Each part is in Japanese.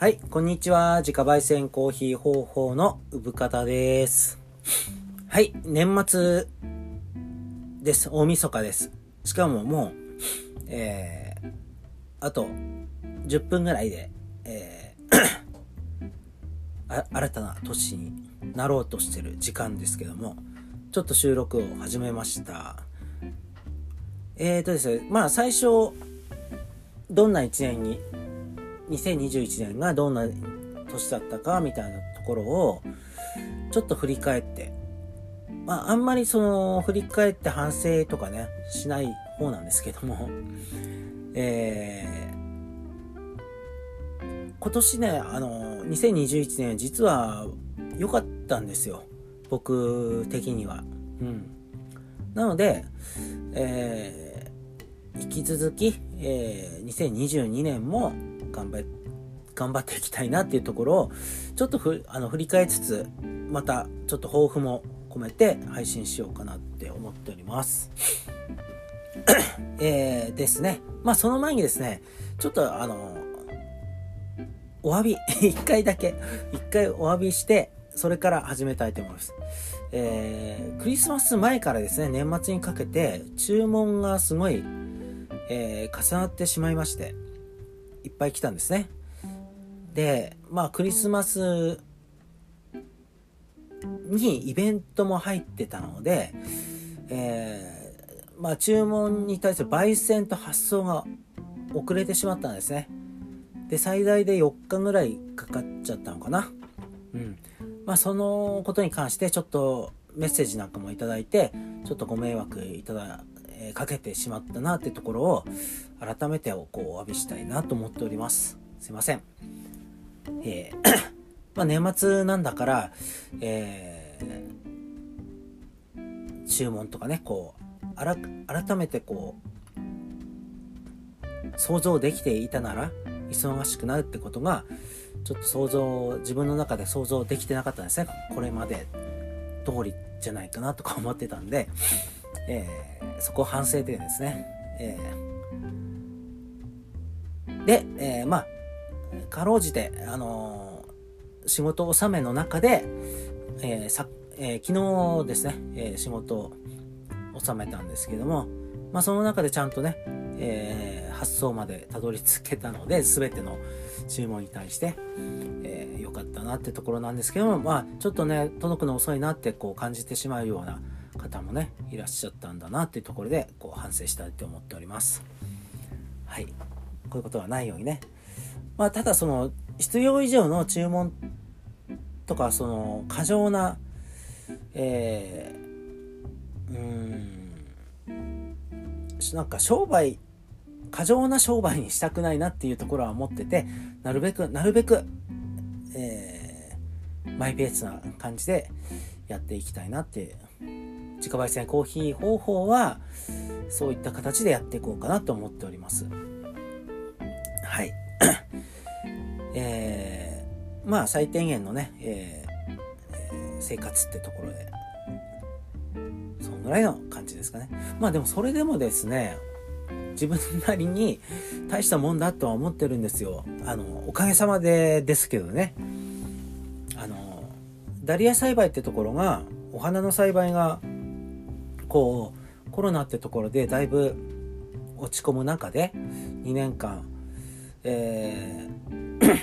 はい、こんにちは。自家焙煎コーヒー方法の産方です。はい、年末です。大晦日です。しかももう、えー、あと10分ぐらいで、えー 新たな年になろうとしてる時間ですけども、ちょっと収録を始めました。えーとですね、まあ最初、どんな一年に2021年がどんな年だったかみたいなところをちょっと振り返って。まああんまりその振り返って反省とかねしない方なんですけども。えー、今年ねあの2021年実は良かったんですよ。僕的には。うん。なのでえー、引き続き、えー、2022年も頑張頑張っていきたいなっていうところをちょっとふあの振り返りつつまたちょっと抱負も込めて配信しようかなって思っております。えー、ですね。まあその前にですね、ちょっとあの、お詫び、一回だけ、一回お詫びして、それから始めたいと思います。えー、クリスマス前からですね、年末にかけて注文がすごい、えー、重なってしまいまして、いっぱい来たんですね。で、まあクリスマスにイベントも入ってたので、えー、まあ注文に対する焙煎と発送が遅れてしまったんですね。で、最大で4日ぐらいかかっちゃったのかな。うん。まあそのことに関してちょっとメッセージなんかもいただいて、ちょっとご迷惑いただ、えーかけてしまったなってところを改めてこうお詫びしたいなと思っております。すいません。えー まあ年末なんだから、えー注文とかね、こう、あら改めてこう、想像できていたなら、忙しくなるってことが、ちょっと想像、自分の中で想像できてなかったんですね。これまで通りじゃないかなとか思ってたんで、えーそこ反省点ですね。えーで、えーまあ、かろうじて、あの仕事納めの中で、えーさえー昨日ですね、えー仕事を納めたんですけども、まあ、その中でちゃんとね、えー発送までたどり着けたので、すべての注文に対して、えー良かったなってところなんですけども、まあ、ちょっとね、届くの遅いなってこう感じてしまうような方もね、いらっしゃったんだなっていうところで、こう反省したいと思っております。はい。こういうことがないようにね。まあ、ただその、必要以上の注文とか、その、過剰な、えー、うーん、なんか商売、過剰な商売にしたくないなっていうところは思ってて、なるべく、なるべく、えー、マイペースな感じでやっていきたいなって。自家焙煎コーヒー方法は、そういった形でやっていこうかなと思っております。はい。えー、まあ最低限のね、えーえー生活ってところで、そのぐらいの感じですかね。まあでもそれでもですね、自分なりに大したもんだとは思ってるんですよ。あの、おかげさまでですけどね。あの、ダリア栽培ってところが、お花の栽培が、こう、コロナってところでだいぶ落ち込む中で、2年間、えー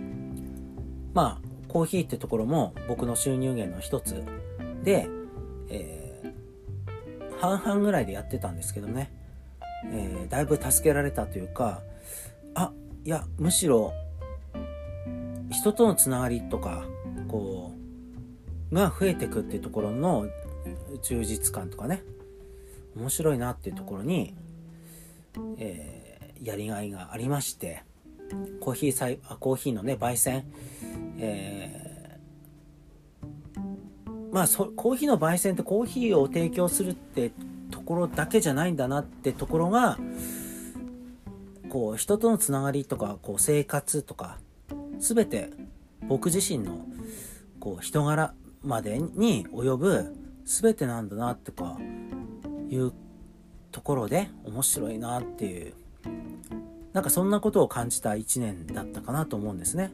まあ、コーヒーってところも僕の収入源の一つ。で、えー半々ぐらいでやってたんですけどね、えーだいぶ助けられたというか、あ、いや、むしろ、人とのつながりとか、こう、が増えてくっていうところの充実感とかね、面白いなっていうところに、えーやりがいがありまして、コーヒーあコーヒーのね、焙煎、えーまあそ、コーヒーの焙煎ってコーヒーを提供するってところだけじゃないんだなってところが、こう、人とのつながりとか、こう、生活とか、すべて僕自身の、こう、人柄までに及ぶすべてなんだなってか、いうところで面白いなっていうなんかそんなことを感じた1年だったかなと思うんですね。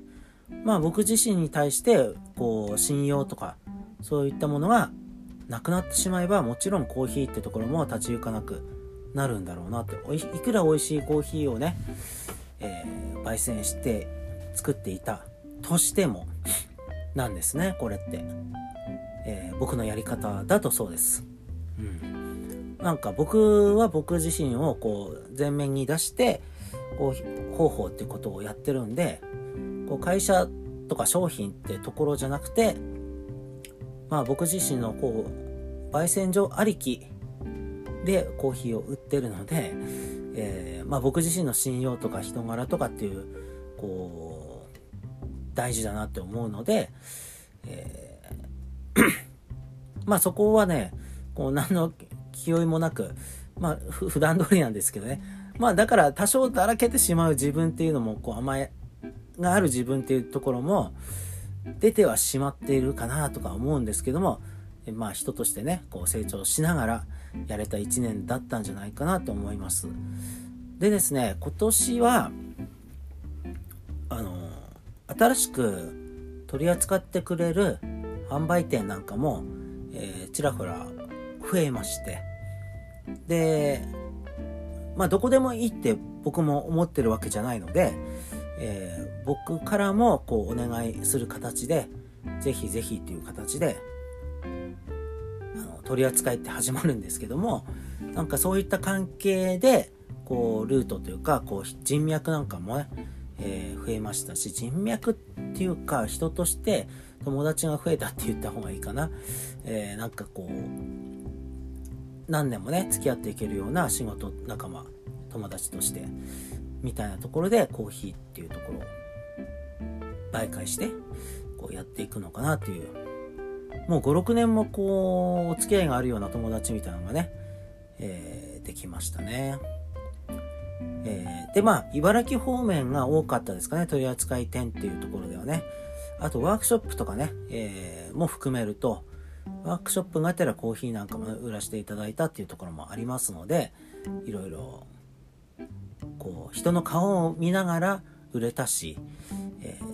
まあ僕自身に対してこう信用とかそういったものがなくなってしまえばもちろんコーヒーってところも立ち行かなくなるんだろうなっていくら美味しいコーヒーをね、えー、焙煎して作っていたとしてもなんですねこれって、えー、僕のやり方だとそうです。うんなんか僕は僕自身をこう前面に出してこう方法っていうことをやってるんでこう会社とか商品ってところじゃなくてまあ僕自身のこう焙煎所ありきでコーヒーを売ってるので、えー、まあ僕自身の信用とか人柄とかっていうこう大事だなって思うので、えー まあそこはねこう何の気負いもなくまあ普段通りなんですけどね。まあだから多少だらけてしまう自分っていうのもこう甘えがある自分っていうところも出てはしまっているかなとか思うんですけどもまあ人としてねこう成長しながらやれた1年だったんじゃないかなと思います。でですね今年はあの新しく取り扱ってくれる販売店なんかも、えー、ちらほら増えまして。でまあどこでもいいって僕も思ってるわけじゃないのでえー、僕からもこうお願いする形で、ぜひぜひっていう形で、あの取り扱いって始まるんですけども、なんかそういった関係で、こう、ルートというか、こう、人脈なんかもね、えー、増えましたし、人脈っていうか、人として友達が増えたって言った方がいいかな。えー、なんかこう、何年もね、付き合っていけるような仕事仲間、友達として、みたいなところでコーヒーっていうところを媒介してこうやっていくのかなっていうもう56年もこうお付き合いがあるような友達みたいなのがね、えー、できましたね。えー、でまあ茨城方面が多かったですかね取扱店っていうところではねあとワークショップとかね、えー、も含めるとワークショップがてらコーヒーなんかも売らせていただいたっていうところもありますのでいろいろこう人の顔を見ながら売れたし、えー、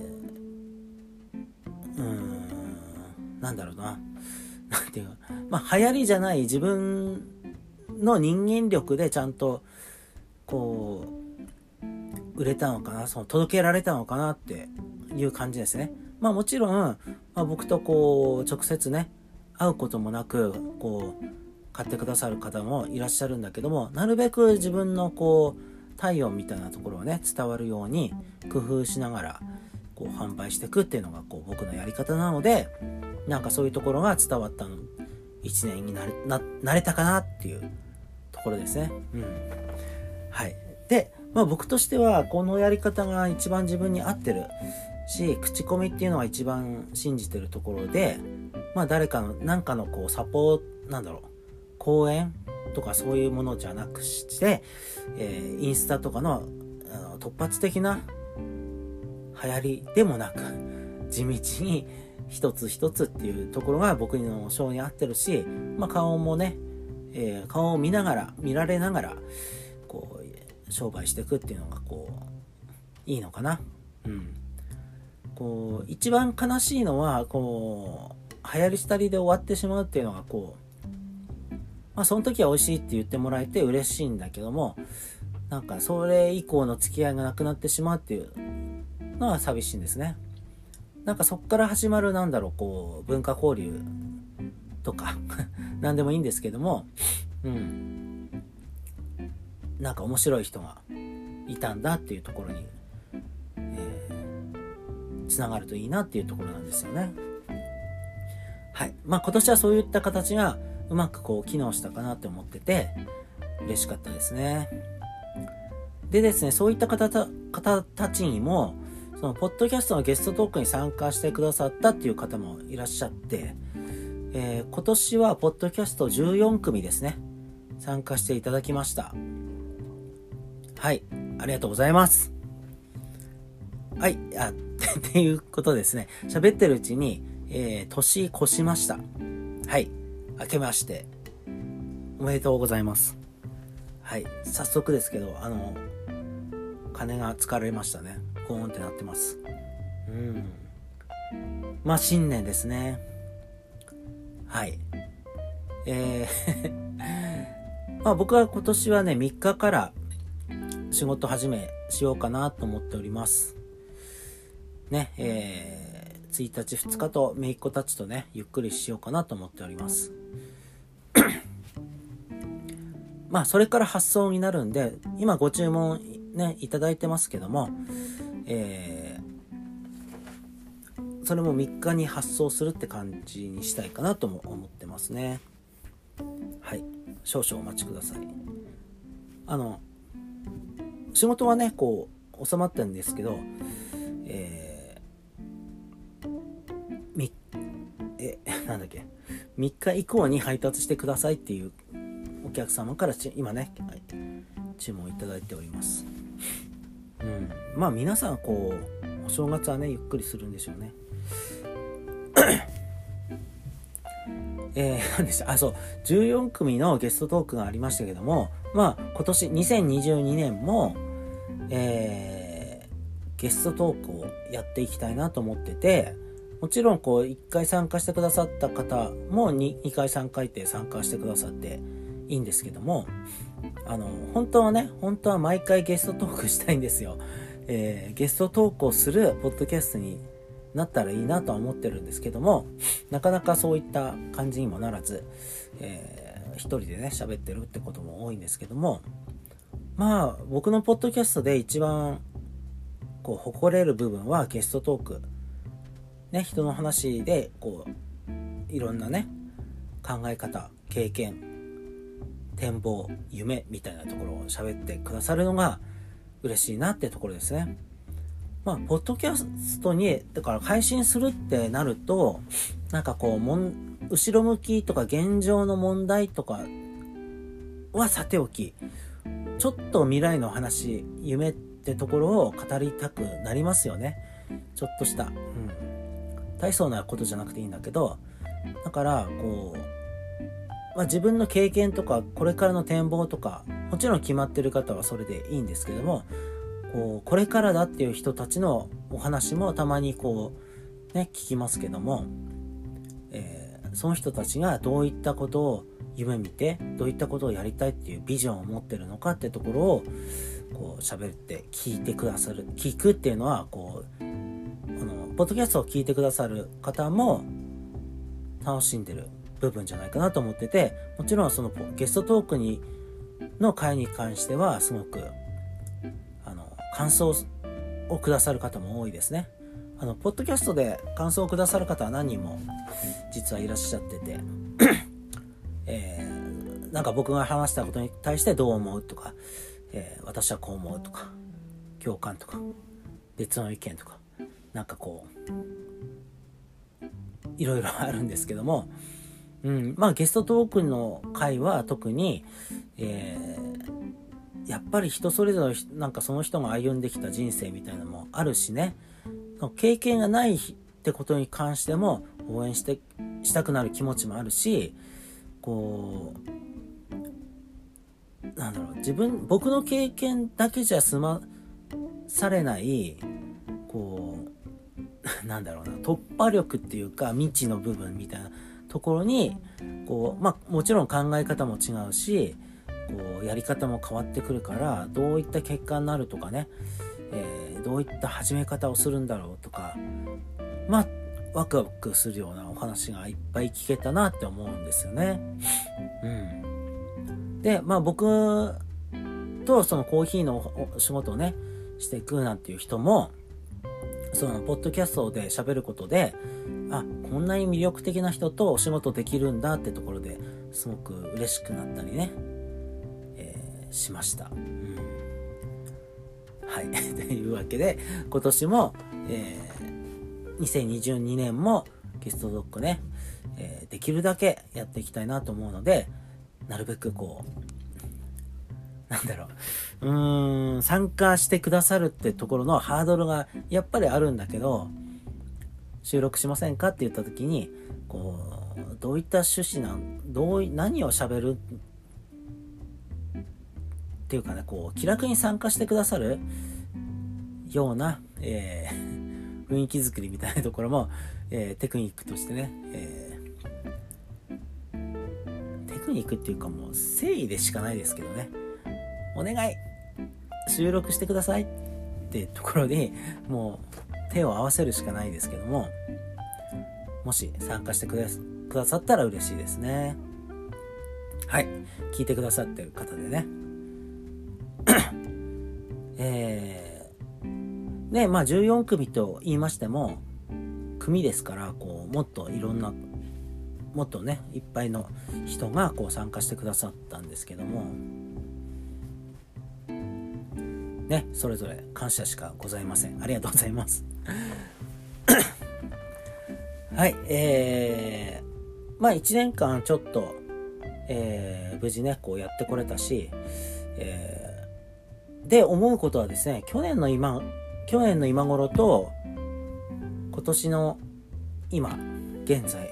うーんなんだろうな。なんていうかまあ流行りじゃない自分の人間力でちゃんとこう売れたのかなその届けられたのかなっていう感じですね。まあもちろん、まあ、僕とこう直接ね会うこともなくこう買ってくださる方もいらっしゃるんだけどもなるべく自分のこう体温みたいなところをね伝わるように工夫しながらこう販売していくっていうのがこう僕のやり方なのでなんかそういうところが伝わったの1年になれななれたかなっていうところですね。うん、はい。で、まあ、僕としてはこのやり方が一番自分に合ってる。し口コミっていうのは一番信じてるところで、まあ、誰かの何かのこうサポートなんだろう講演とかそういうものじゃなくして、えー、インスタとかのあの突発的な流行りでもなく、地道に一つ一つっていうところが僕の性に合ってるし、まあ、顔もね、えー、顔を見ながら、見られながら、こう、商売していくっていうのが、こう、いいのかな。うん。こう、一番悲しいのは、こう、流行り廃りで終わってしまうっていうのが、こう、まあ、その時は美味しいって言ってもらえて嬉しいんだけども、なんかそれ以降の付き合いがなくなってしまうっていうのは寂しいんですね。なんかそっから始まるなんだろう、こう、文化交流とか 何でもいいんですけども、うん。なんか面白い人がいたんだっていうところに、つながるといいなっていうところなんですよね。はい。まあ今年はそういった形が、うまくこう機能したかなって思ってて嬉しかったですね。でですね、そういった方方たちにも、その、ポッドキャストのゲストトークに参加してくださったっていう方もいらっしゃって、えー、今年はポッドキャスト14組ですね、参加していただきました。はい、ありがとうございます。はい、あ、っていうことですね。喋ってるうちに、えー、年越しました。はい。明けまして、おめでとうございます。はい。早速ですけど、あの、鐘が疲れましたねゴーンってなってますうんまあ新年ですねはいえー まあ僕は今年はね3日から仕事始めしようかなと思っておりますねえー、1日2日と姪っ子たちとねゆっくりしようかなと思っております。まあそれから発送になるんで今ご注文ねいただいてますけどもえー、それも3日に発送するって感じにしたいかなとも思ってますね。はい。少々お待ちください。あの仕事はねこう収まってるんですけどえー、なんだっけ？3日以降に配達してくださいっていうお客様から今ねはい注文いただいております。うん。まあ皆さんこうお正月はねゆっくりするんでしょうね。えー、何でした？あそう。14組のゲストトークがありましたけどもまあ今年2022年もえー、ゲストトークをやっていきたいなと思っててもちろんこう1回参加してくださった方も 2, 2回3回って参加してくださっていいんですけどもあの本当はね本当は毎回ゲストトークしたいんですよ、えー、ゲストトークをするポッドキャストになったらいいなとは思ってるんですけどもなかなかそういった感じにもならず、えー、一人でね喋ってるってことも多いんですけどもまあ僕のポッドキャストで一番こう誇れる部分はゲストトークね人の話でこういろんなね考え方経験展望夢みたいなところを喋ってくださるのが嬉しいなってところですね。まあ、ポッドキャストに、だから配信するってなると、なんかこう、もん、後ろ向きとか現状の問題とかはさておき、ちょっと未来の話、夢ってところを語りたくなりますよね。ちょっとした。うん。大層なことじゃなくていいんだけど、だから、こう、まあ、自分の経験とかこれからの展望とかもちろん決まってる方はそれでいいんですけどもこうこれからだっていう人たちのお話もたまにこうね聞きますけども、えー、その人たちがどういったことを夢見てどういったことをやりたいっていうビジョンを持ってるのかってところをこう喋って聞いてくださる聞くっていうのはこうポッドキャストを聞いてくださる方も楽しんでる部分じゃないかなと思ってて、もちろんそのゲストトークに、の回に関してはすごく、あの、感想をくださる方も多いですね。あの、ポッドキャストで感想をくださる方は何人も実はいらっしゃってて、えー、なんか僕が話したことに対してどう思うとか、えー、私はこう思うとか、共感とか、別の意見とか、なんかこう、いろいろあるんですけども、うん、まあゲストトークの回は特に、えー、やっぱり人それぞれなんかその人が歩んできた人生みたいなのもあるしね。経験がないってことに関しても応援してしたくなる気持ちもあるしこうなんだろう自分僕の経験だけじゃ済まされない なんだろうな突破力っていうか未知の部分みたいなところにこう、まあ、もちろん考え方も違うしこうやり方も変わってくるからどういった結果になるとかね、えー、どういった始め方をするんだろうとかまあワクワクするようなお話がいっぱい聞けたなって思うんですよね。うん、でまあ僕とそのコーヒーの仕事をねしていくなんていう人もそのポッドキャストで喋ることであこんなに魅力的な人とお仕事できるんだってところですごく嬉しくなったりね、えー、しました、うん、はい。というわけで今年も、えー、2022年もゲストドッグね、えー、できるだけやっていきたいなと思うのでなるべくこうなんだろう。うーん参加してくださるってところのハードルがやっぱりあるんだけど収録しませんかって言った時にこうどういった趣旨なんどう何を喋る？っていうかねこう気楽に参加してくださる、ような、えー、雰囲気作りみたいなところも、えー、テクニックとしてね、えー、テクニックっていうかもう誠意でしかないですけどね。お願い。収録してください。ってところにもう手を合わせるしかないですけどももし参加してくださったら嬉しいですね。はい。聞いてくださってる方でね。えー、ねまあ14組と言いましても組ですからこうもっといろんなもっとねいっぱいの人がこう参加してくださったんですけどもねそれぞれ感謝しかございません。ありがとうございます。はいえー、まあ1年間ちょっとえー、無事ねこうやってこれたし、えー、で思うことはですね去年の今去年の今頃と今年の今現在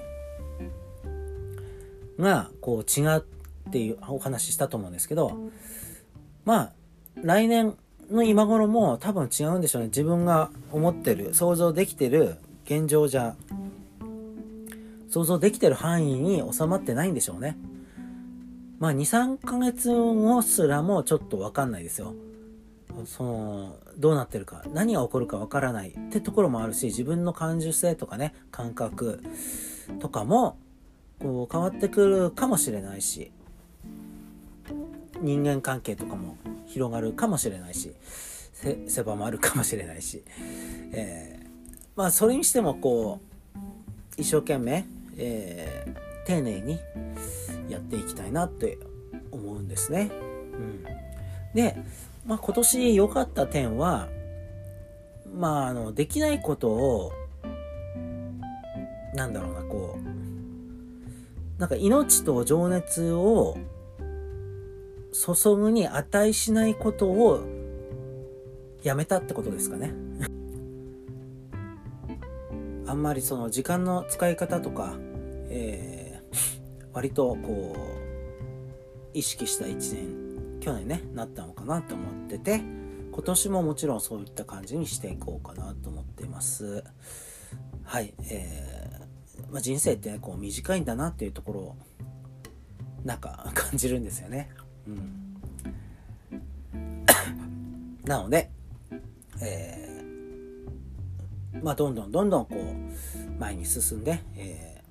がこう違うっていうお話したと思うんですけどまあ来年の今頃も多分違うんでしょうね。自分が思ってる想像できてる現状じゃ想像できてる範囲に収まってないんでしょうね。まあ23ヶ月後すらもちょっと分かんないですよ。そのどうなってるか。何が起こるかわからない。ってところもあるし自分の感受性とかね感覚とかもこう変わってくるかもしれないし。人間関係とかも広がるかもしれないし狭まるかもしれないし、えー、まあそれにしてもこう一生懸命、えー、丁寧にやっていきたいなって思うんですね。うん、でまあ、今年良かった点は、まあ、あの、できないことを、なんだろうな、こう、なんか命と情熱を注ぐに値しないことをやめたってことですかね。あんまりその時間の使い方とか、えー、割とこう、意識した一年去年ねなったのかなと思ってて今年ももちろんそういった感じにしていこうかなと思っていますはいえー、まあ、人生ってねこう短いんだなっていうところをなんか感じるんですよねうんなのでえー、まあどんどんどんどんこう前に進んで、え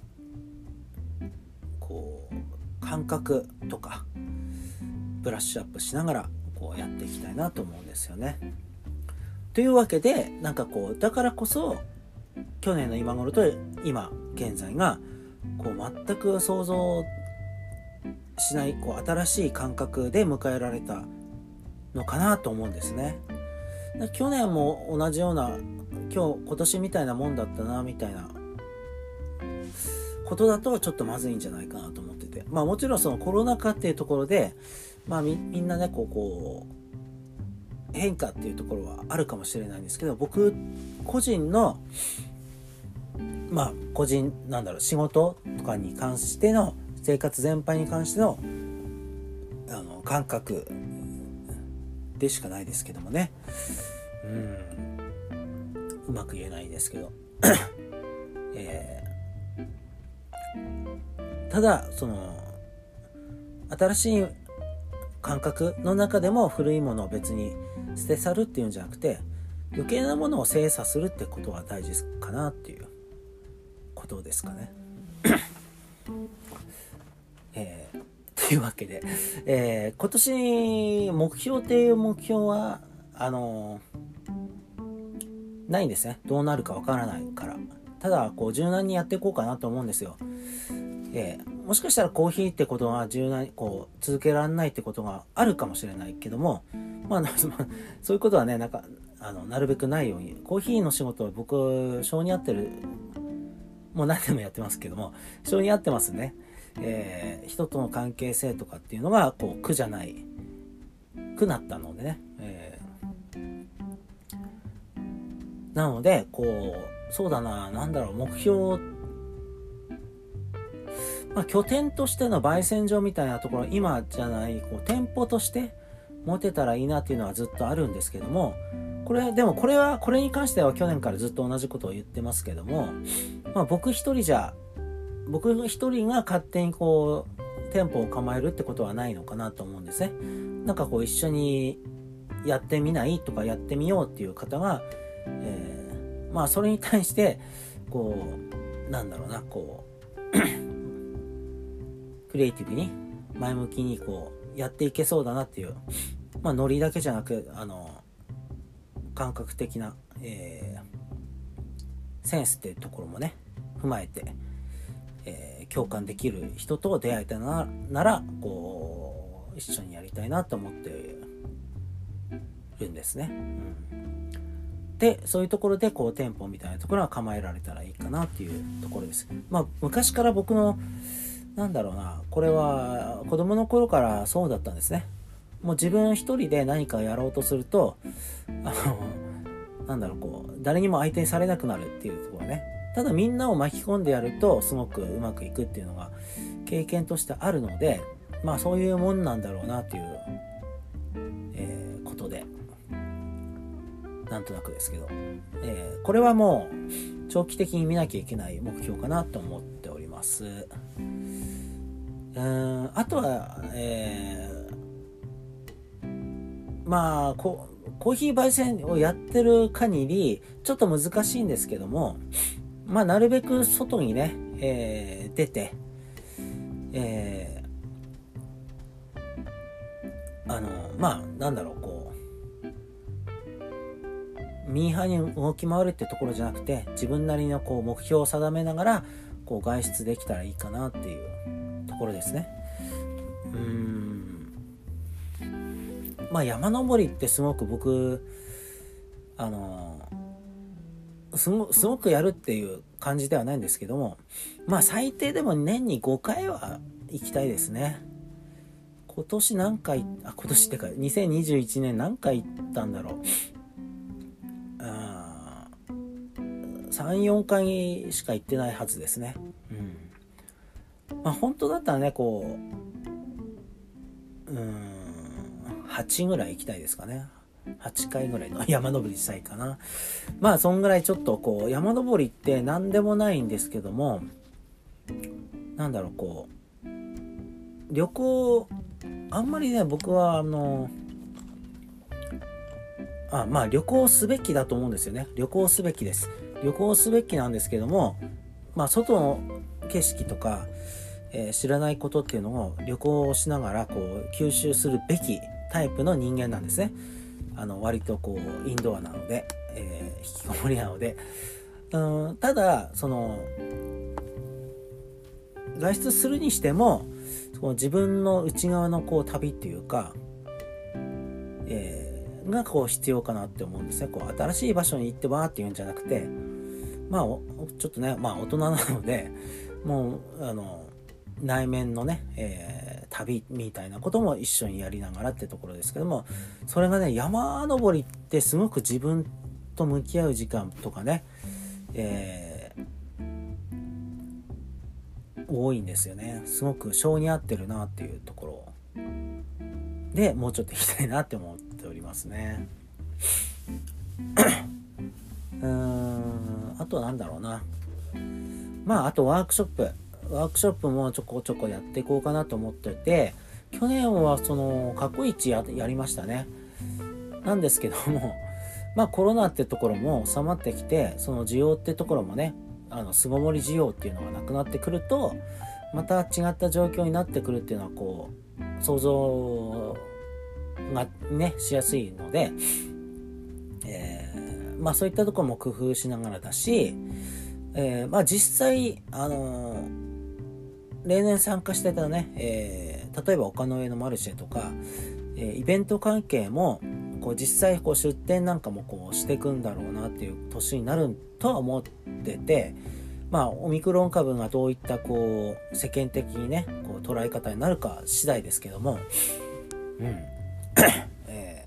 ー、こう感覚とかブラッシュアップしながらこうやっていきたいなと思うんですよね。というわけでなんかこうだからこそ去年の今頃と今現在がこう全く想像しないこう新しい感覚で迎えられたのかなと思うんですね。去年も同じような今日今年みたいなもんだったなみたいなことだとちょっとまずいんじゃないかなと思っててまあもちろんそのコロナ禍っていうところでまあみんなねこうこう変化っていうところはあるかもしれないんですけど僕個人のまあ個人なんだろう仕事とかに関しての生活全般に関してのあの感覚でしかないですけどもね。うん。うまく言えないですけど、えー、ただその新しい感覚の中でも古いものを別に捨て去るっていうんじゃなくて余計なものを精査するってことが大事かなっていうことですかね。えー、というわけで、えー、今年目標っていう目標はあのー、ないんですねどうなるかわからないからただこう柔軟にやっていこうかなと思うんですよ。えーもしかしたらコーヒーってことが柔軟にこう続けられないってことがあるかもしれないけども、まあ、そういうことはね、なんか、あの、なるべくないように、コーヒーの仕事は僕、性に合ってる、もう何でもやってますけども、性に合ってますね。えー、人との関係性とかっていうのが、こう、苦じゃない、苦なったのでね。えー、なので、こう、そうだな、なんだろう、目標まあ、拠点としての焙煎所みたいなところ今じゃないこう店舗として持てたらいいなっていうのはずっとあるんですけどもこれでもこれはこれに関しては去年からずっと同じことを言ってますけども、まあ、僕一人じゃ僕一人が勝手にこう店舗を構えるってことはないのかなと思うんですね。なんかこう一緒にやってみないとかやってみようっていう方が、えー、まあそれに対してこうなんだろうなこう クリエイティブに前向きにこうやっていけそうだなっていうまあノリだけじゃなくあの感覚的な、えー、センスっていうところもね踏まえて、えー、共感できる人と出会えたならこう一緒にやりたいなと思ってるんですね。うんでそういうところでこう店舗みたいなところは構えられたらいいかなっていうところです。まあ昔から僕のなんだろうなこれは子供の頃からそうだったんですね。もう自分一人で何かやろうとするとあのなんだろうこう誰にも相手にされなくなるっていうところね。ただみんなを巻き込んでやるとすごくうまくいくっていうのが経験としてあるのでまあそういうもんなんだろうなっていう、えー、ことでなんとなくですけど、えー、これはもう長期的に見なきゃいけない目標かなと思っております。うんあとは、えー、まあこコーヒー焙煎をやってる限りちょっと難しいんですけどもまあなるべく外にね、えー、出て、えー、あのまあなんだろうこうミーハーに動き回るってところじゃなくて自分なりのこう目標を定めながらこう外出できたらいいかなっていうところですね。うーんまあ山登りってすごく僕あのすごすごくやるっていう感じではないんですけどもまあ最低でも年に5回は行きたいですね。今年何回あ今年ってか2021年何回行ったんだろう34回しか行ってないはずですね。うんまあ、本当だったらねこううん8ぐらい行きたいですかね。8回ぐらいの 山登りしたいかな。まあそんぐらいちょっとこう山登りって何でもないんですけどもなんだろうこう旅行あんまりね僕はあのあまあ旅行すべきだと思うんですよね旅行すべきです旅行すべきなんですけども、まあ、外の景色とか、えー、知らないことっていうのを旅行をしながらこう吸収するべきタイプの人間なんですね。あの割とこうインドアなので、えー、引きこもりなのでうんただその外出するにしてもその自分の内側のこう旅っていうか、えー、がこう必要かなって思うんですね。こう新しい場所に行ってわーっていうんじゃなくてまあ、ちょっとね、まあ大人なので、もう、あの、内面のね、えー、旅みたいなことも一緒にやりながらってところですけども、それがね、山登りってすごく自分と向き合う時間とかね、えー、多いんですよね。すごく性に合ってるなっていうところでもうちょっと行きたいなって思っておりますね。うーん、あとは何だろうな。まあ、あとワークショップ。ワークショップもちょこちょこやっていこうかなと思ってて、去年はその過去一ややりましたね。なんですけども、まあコロナってところも収まってきて、その需要ってところもね、あの巣ごもり需要っていうのがなくなってくると、また違った状況になってくるっていうのはこう、想像がね、しやすいので、えまあそういったところも工夫しながらだし、えー、まあ実際、あのー、例年参加してたね、えー、例えば丘の上のマルシェとか、えイベント関係も、こう実際こう出店なんかもこうしていくんだろうなっていう年になるとは思ってて、まあオミクロン株がどういったこう世間的にね、こう捉え方になるか次第ですけども、うん。え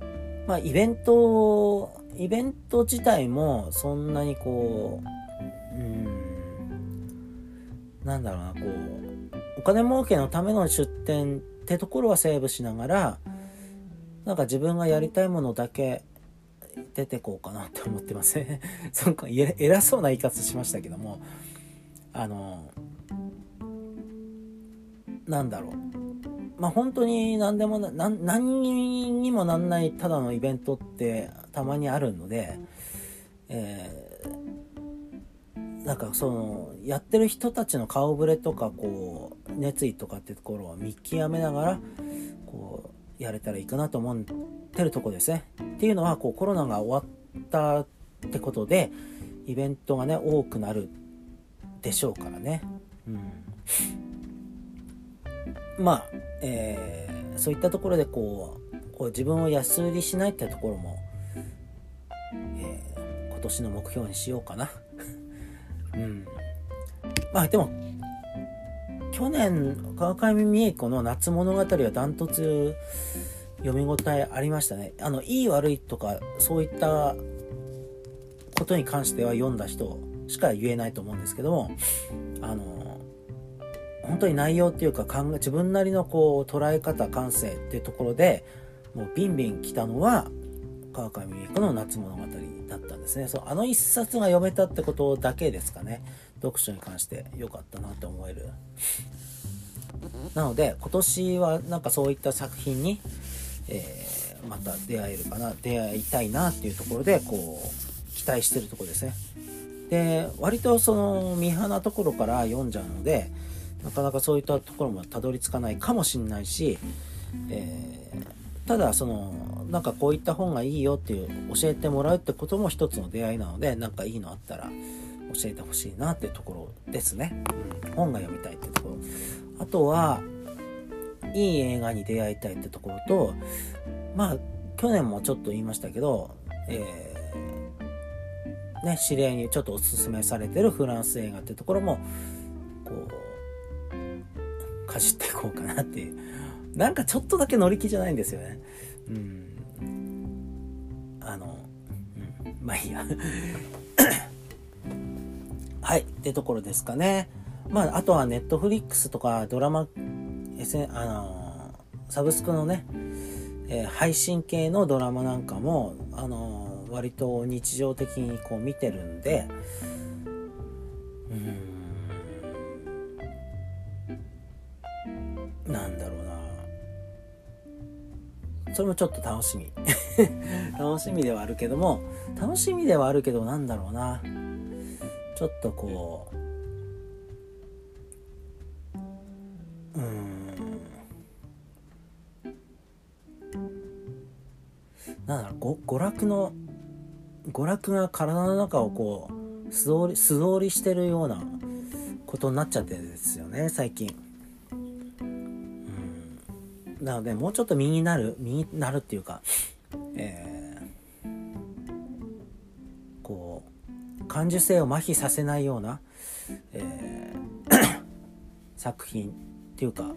ー、まあイベントイベント自体もそんなにこう、うん、なんだろうな、こう、お金儲けのための出店ってところはセーブしながら、なんか自分がやりたいものだけ出てこうかなって思ってますね。そか偉そうな言い方しましたけども、あの、なんだろう。まあ本当に何でもな、何にもなんないただのイベントってたまにあるので、えー、なんかその、やってる人たちの顔ぶれとか、こう、熱意とかってところは見極めながら、こう、やれたらいいかなと思ってるとこですね。っていうのは、こう、コロナが終わったってことで、イベントがね、多くなるでしょうからね。うん。まあ、えー、そういったところでこうこう自分を安売りしないってところも、えー、今年の目標にしようかな。うん。まあでも、去年、川上美恵子の夏物語はダントツ読み応えありましたね。あの、いい悪いとか、そういったことに関しては読んだ人しか言えないと思うんですけども、あの、本当に内容っていうか考え自分なりのこう捉え方感性っていうところでもうビンビン来たのは川上美子の夏物語だったんですね。そうあの一冊が読めたってことだけですかね。読書に関して良かったなって思える。なので今年はなんかそういった作品に、えー、また出会えるかな出会いたいなっていうところでこう期待してるとこですね。で割とその見放なところから読んじゃうのでなかなかそういったところもたどり着かないかもしんないし、えー、ただそのなんかこういった本がいいよっていう教えてもらうってことも一つの出会いなので何かいいのあったら教えてほしいなっていうところですね、うん、本が読みたいってところあとはいい映画に出会いたいってところとまあ去年もちょっと言いましたけど、えー、ね、知り合いにちょっとおすすめされてるフランス映画ってところもこう走っていこうかなっていう。なんかちょっとだけ乗り気じゃないんですよね。うん。あの、うん、まあいいや。はい。ってところですかね。まあ、あとはネットフリックスとかドラマ、SN、あのサブスクのね、えー、配信系のドラマなんかも、あの割と日常的にこう見てるんで、それもちょっと楽しみ。楽しみではあるけども楽しみではあるけどなんだろうな。ちょっとこううん。なんだろうご娯楽の娯楽が体の中をこう素通り素通りしてるようなことになっちゃってるんですよね最近。なので、もうちょっと身になる、身になるっていうか、えー、こう、感受性を麻痺させないような、えー、作品っていうか、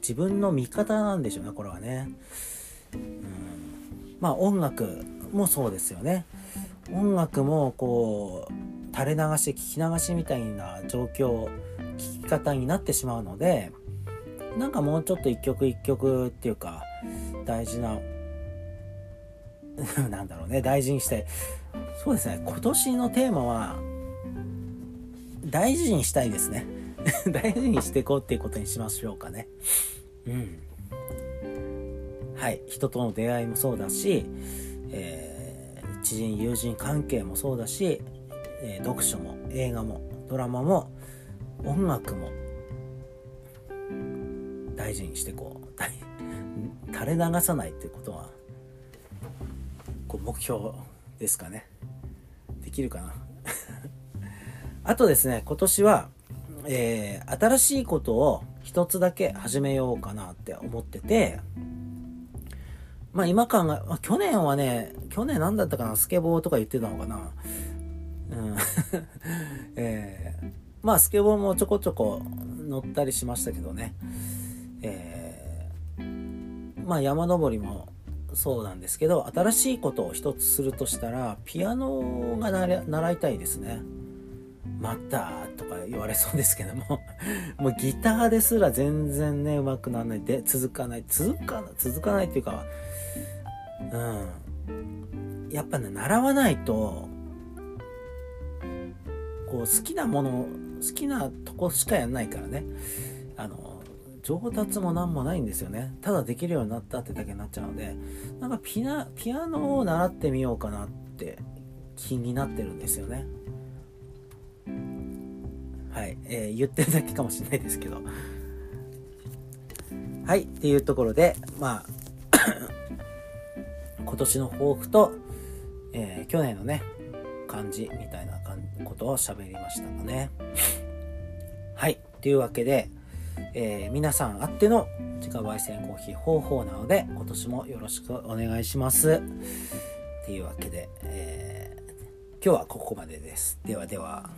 自分の見方なんでしょうね、これはね。うん、まあ音楽もそうですよね。音楽もこう、垂れ流し、聞き流しみたいな状況、聞き方になってしまうので、なんかもうちょっと一曲一曲っていうか大事な なんだろうね大事にして。そうですね今年のテーマは大事にしたいですね。大事にしていこうっていうことにしましょうかね。うん。はい人との出会いもそうだし、えー、知人友人関係もそうだし、えー、読書も映画もドラマも音楽も大事にしてこう。垂れ流さないっていうことはこう目標ですかね。できるかな。あとですね今年は、えー、新しいことを一つだけ始めようかなって思っててまあ今考え、ま、去年はね去年何だったかなスケボーとか言ってたのかな。うん。えー、まあスケボーもちょこちょこ乗ったりしましたけどね。えー、まあ山登りもそうなんですけど新しいことを一つするとしたらピアノが習いたいですね。またとか言われそうですけども。もうギターですら全然ね上手くならない。で続かない。続かない続かないっていうかうん。やっぱね習わないとこう好きなもの好きなとこしかやんないからね。あの上達も何もないんですよね。ただできるようになったってだけになっちゃうのでなんかピナピアノを習ってみようかなって気になってるんですよね。はい、えー、言ってるだけかもしれないですけど。はい。っていうところでまあ 今年の抱負と、えー、去年のね感じみたいなことを喋りましたかね。はい。というわけで、えー、皆さんあっての自家焙煎コーヒー方法なので今年もよろしくお願いします。っていうわけで、えー、今日はここまでです。ではでは。